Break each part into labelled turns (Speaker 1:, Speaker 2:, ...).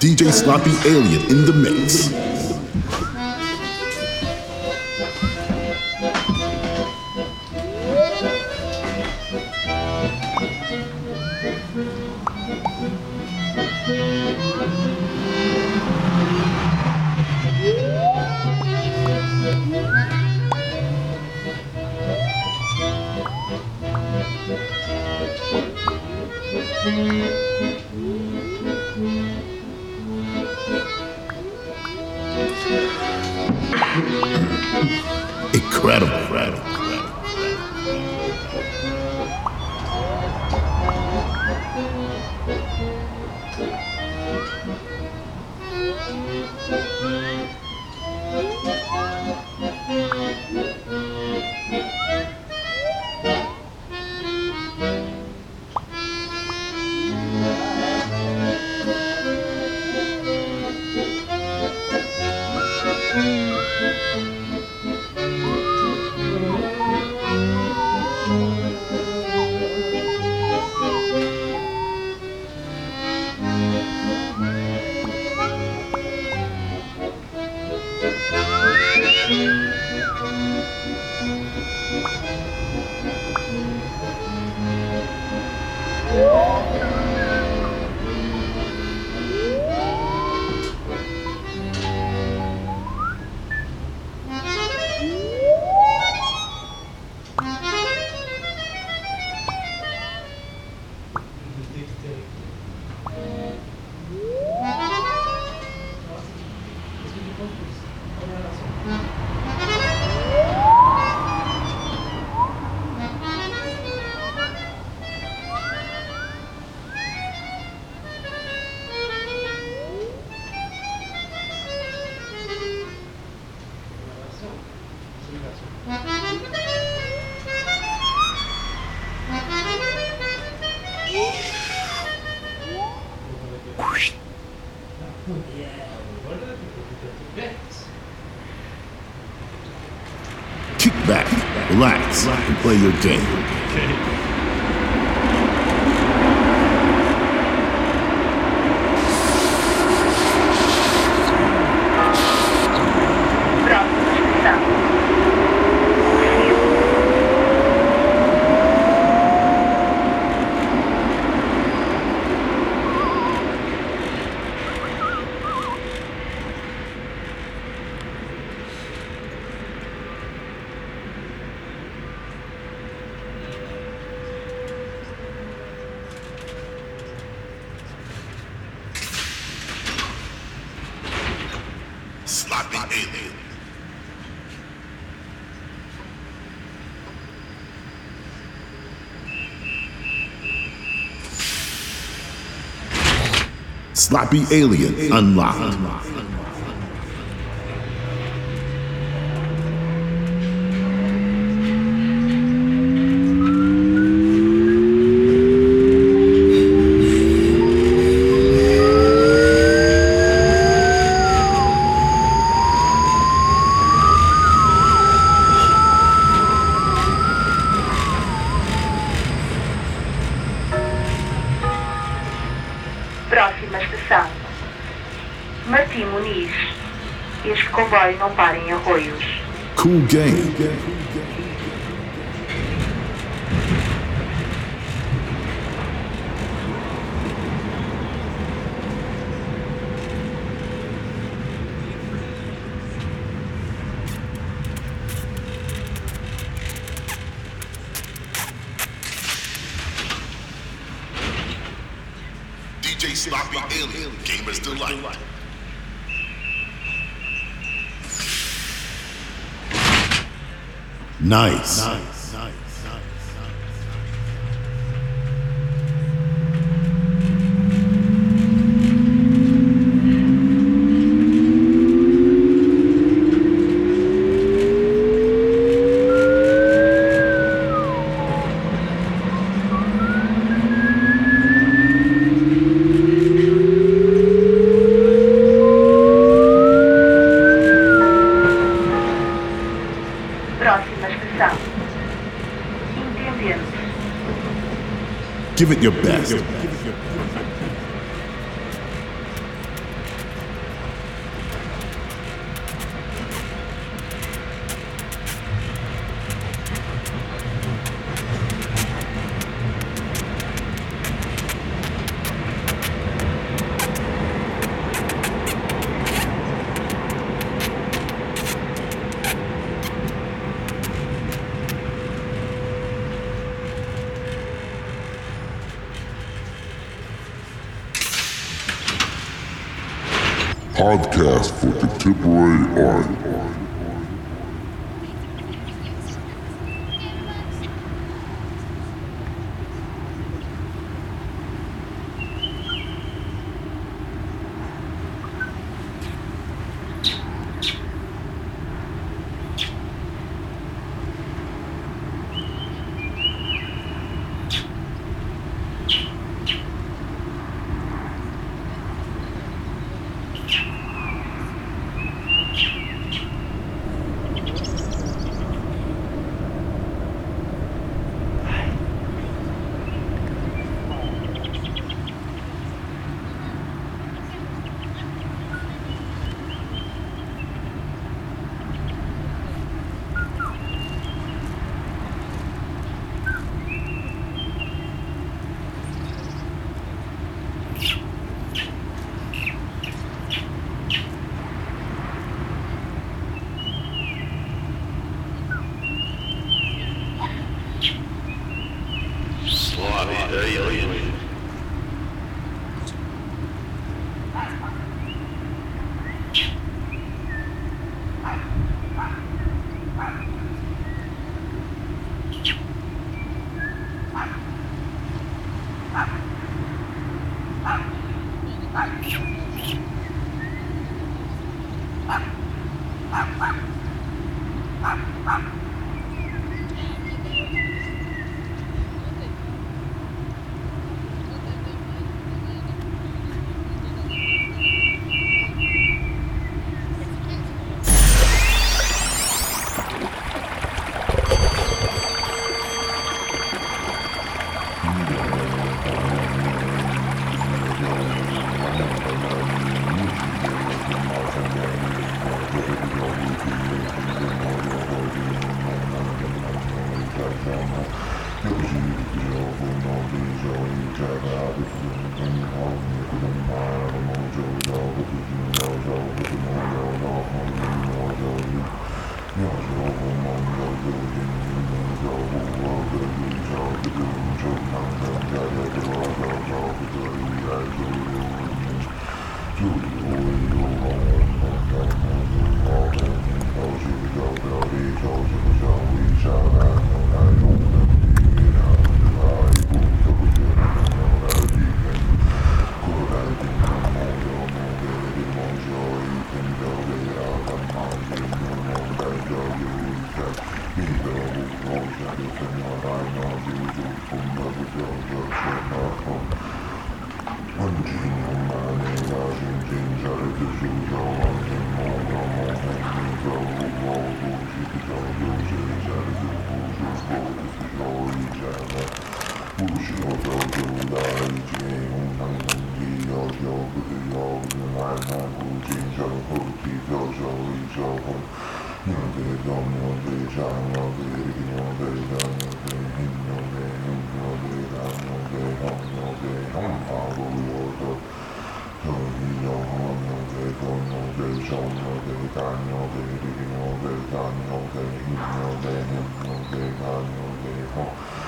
Speaker 1: DJ Sloppy Alien in the mix. Incredible, Relax, and play your game.
Speaker 2: Próxima estação.
Speaker 1: Sloppy Alien. Sloppy Alien Unlocked.
Speaker 2: Não para em arroios.
Speaker 1: Cool game. DJ Sloppy Alien, Gamer's Delight. Nice. Próxima Give it your best.
Speaker 3: podcast for contemporary art.
Speaker 4: uscivo proprio da legge, un io gioco di gioco, ma non ci gioco di gioco di gioco, non te domino te gianno te rigno te danno te inno te inno te danno te nonno te non pago io to, to io nonno te donno te giorno te danno te rigno te danno te inno te inno te danno te ho,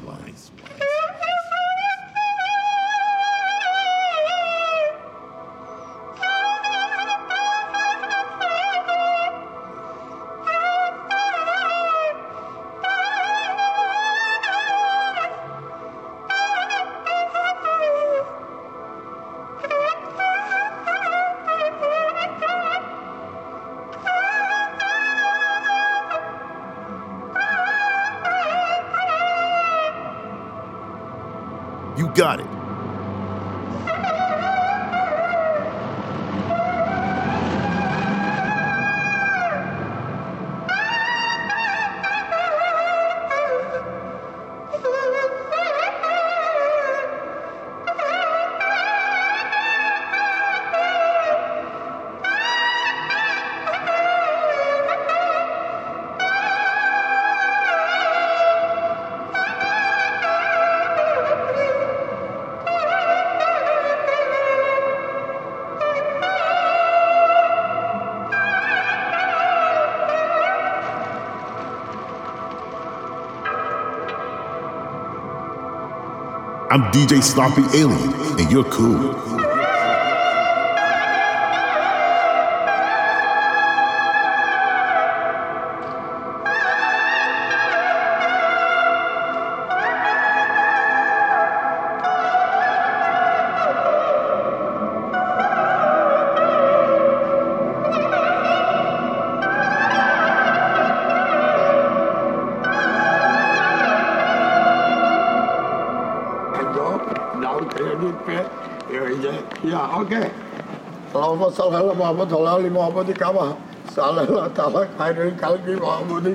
Speaker 1: got it. I'm DJ Sloppy Alien, and you're cool.
Speaker 5: সাল্লাহ মোহাম্মদ আল্লাহ আলী মোহাম্মদী কামা সাল্লাহ তালা খায়রুল কালকি মোহাম্মদী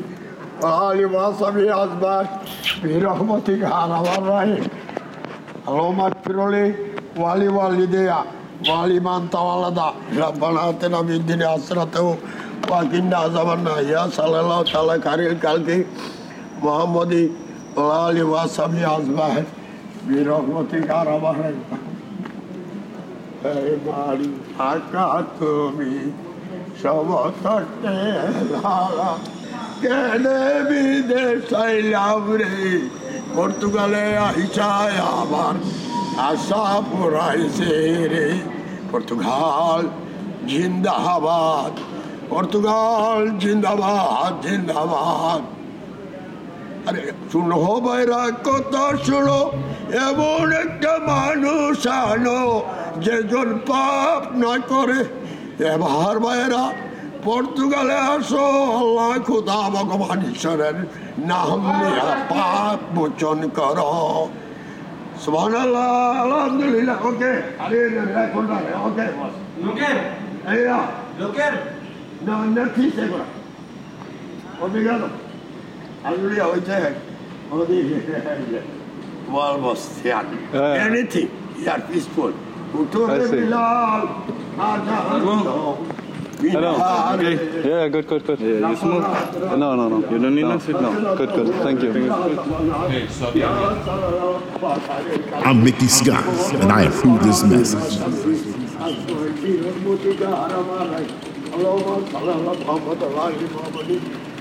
Speaker 5: আলী মহাসাবি আসবাস বিরহমতি খান আমার রাহিম আলোমাত ফিরলি ওয়ালি ওয়ালি দেয়া ওয়ালি মান তাওয়ালাদা রাব্বানা আতেনা বিদ্দিনে আসরাতেও ওয়াকিন্না আজাবান্না ইয়া সাল্লাহ তালা খায়রুল কালকি মোহাম্মদী আলী মহাসাবি আসবাস বিরহমতি খান আমার রাহিম বাড়ি তুমি সমতটে লালা কেনে বিদেশ চাইলাম রে পর্তুগালে আইসায় আবার আশা পুরাইছে রে। পর্তুগাল জিন্দাবাদ। পর্তুগাল জিন্দাবাদ জিন্দাবাদ। আরে শুনো বাইরা কথা শুনো এমন একটা মানুষ আনো যেজন পাপ না করে। এবার বাইরা পর্তুগালে আসো আল্লাহ খুদা ভগবান ঈশ্বরের নাম পাপ মোচন কর। আল্লাহ আলহামদুলিল্লাহ ওকে আরে ওকে। লোকের। লোকের। না નથી segura obrigado Aleluya, oye, oye, almost, yeah. Anything, yeah, peaceful. Kultur I see. Bilal, Hello. Okay.
Speaker 6: Yeah, good, good, good. you smoke?
Speaker 5: No, no, no. You don't need no, no? no. Good, good. Thank you. I'm
Speaker 1: Miki Skak, and I approve this message.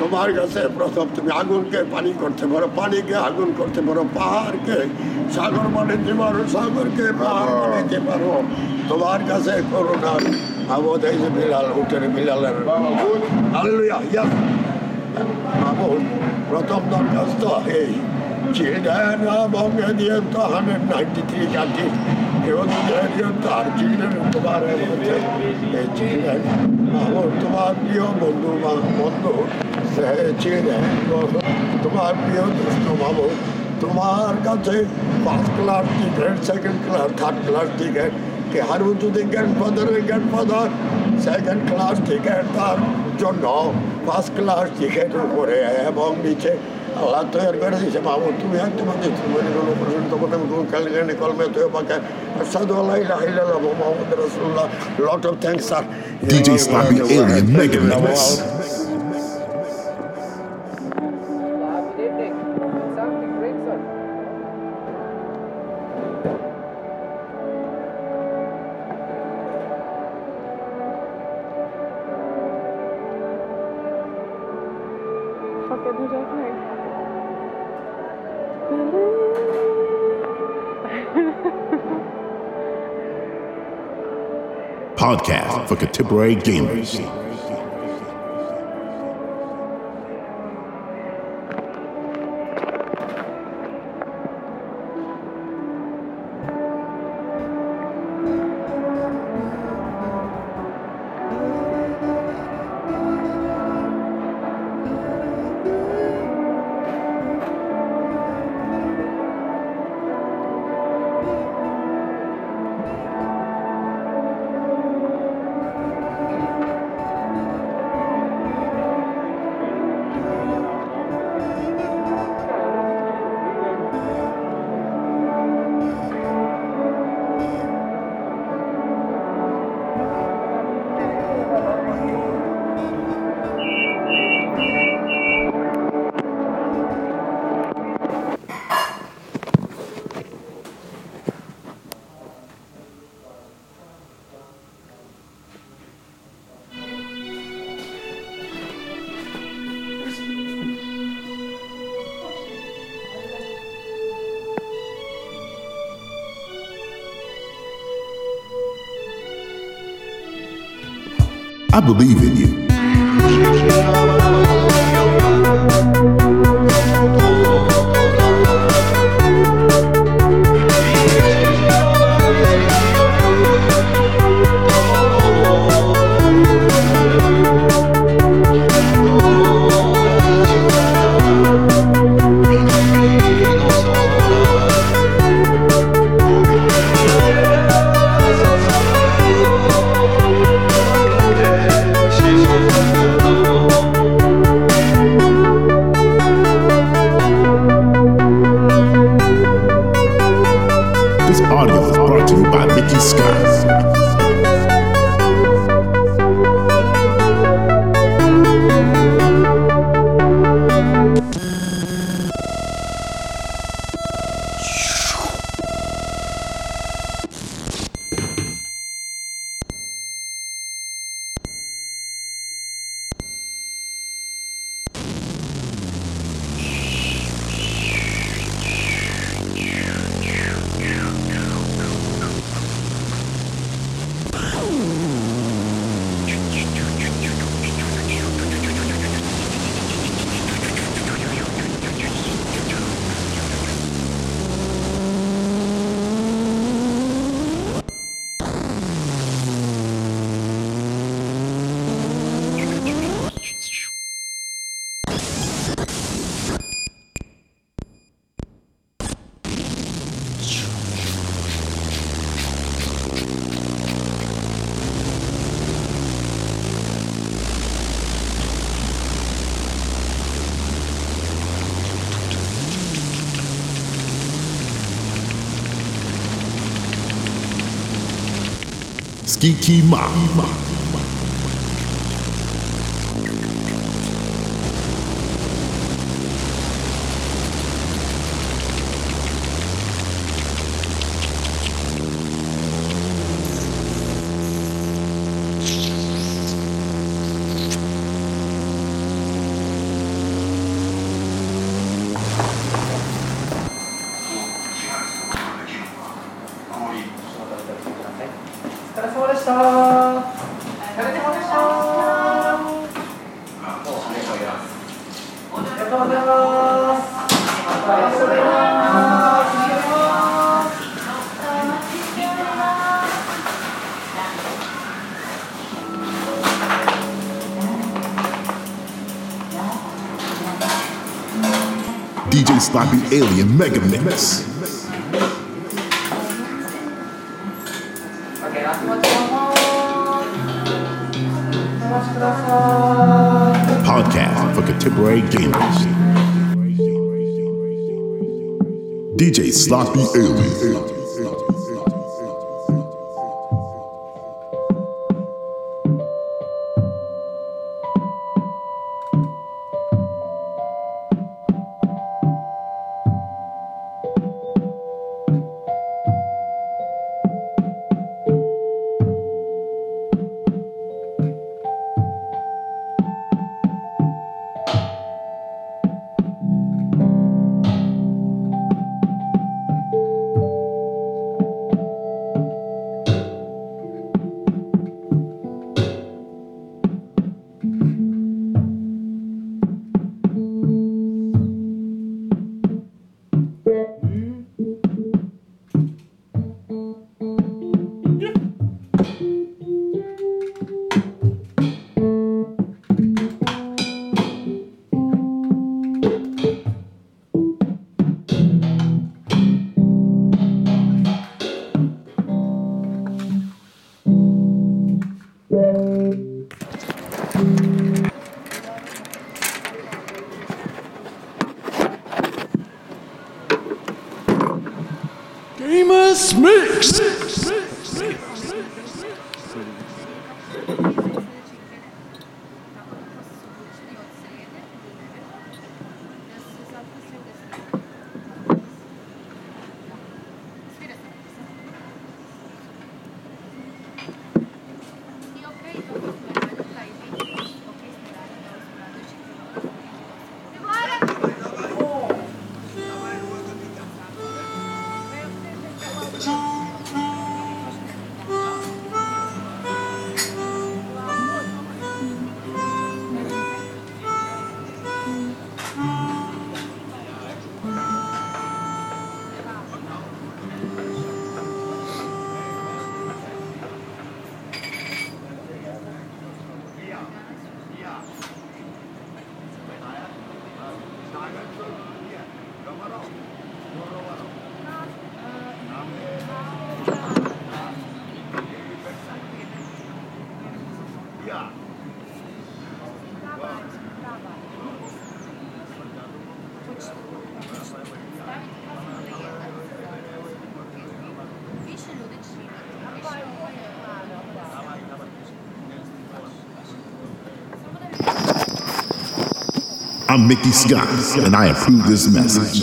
Speaker 5: তোমার কাছে প্রথম তুমি আগুনকে পানি করতে পারো, পানিকে আগুন করতে পারো, পাহাড়কে, সাগর বানাইতে পারো, সাগরকে পাহাড় বানাইতে পারো, তোমার কাছে করোনা আবোধ যে বিলাল উঠের বিলালের প্রথম দরখাস্ত এই চিলড্রেন এবং দিয়ন্ত হান্ড্রেড নাইনটি থ্রি কান্ট্রি এবং দিয়ন্ত আর চিলড্রেন তোমার হচ্ছে এই চিলড্রেন আমার তোমার প্রিয় বন্ধু বা বন্ধু চিলড্রেন তোমার প্রিয় দুষ্ট বাবু তোমার কাছে first class ticket second class third class ticket কে হারু যদি গ্র্যান্ডফাদারের গ্র্যান্ডফাদার সেকেন্ড ক্লাস টিকেট তার জন্য ফার্স্ট ক্লাস টিকেট উপরে এবং নিচে Allah tayar verdi se lot of DJ Sloppy Alien Mega Mix
Speaker 1: Podcast for contemporary gamers. I believe in you. Skiki Ma. by the Alien Mega Mix. Podcast for contemporary gamers. DJ Sloppy Alien. I'm Miki Skak, and I approve this message.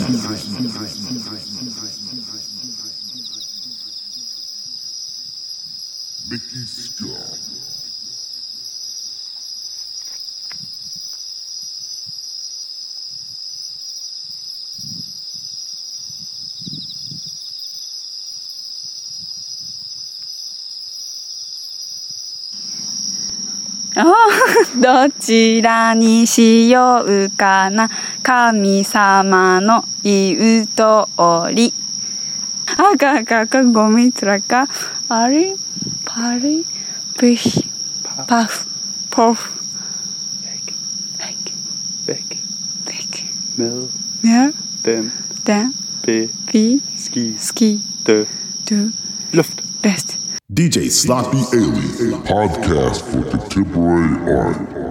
Speaker 7: どちらにしようかな。神様の言う通り。あかかかごみつらか。あれ？パリ？プシパフ。ポフ。ベキベキ
Speaker 6: ベキ
Speaker 7: ベキ。
Speaker 6: メル
Speaker 7: メル
Speaker 6: デン
Speaker 7: デンピスキ
Speaker 6: ー。
Speaker 7: スキー。
Speaker 6: ドゥルフト。
Speaker 7: スト。
Speaker 1: DJ Sloppy Alien.
Speaker 3: Podcast for contemporary art.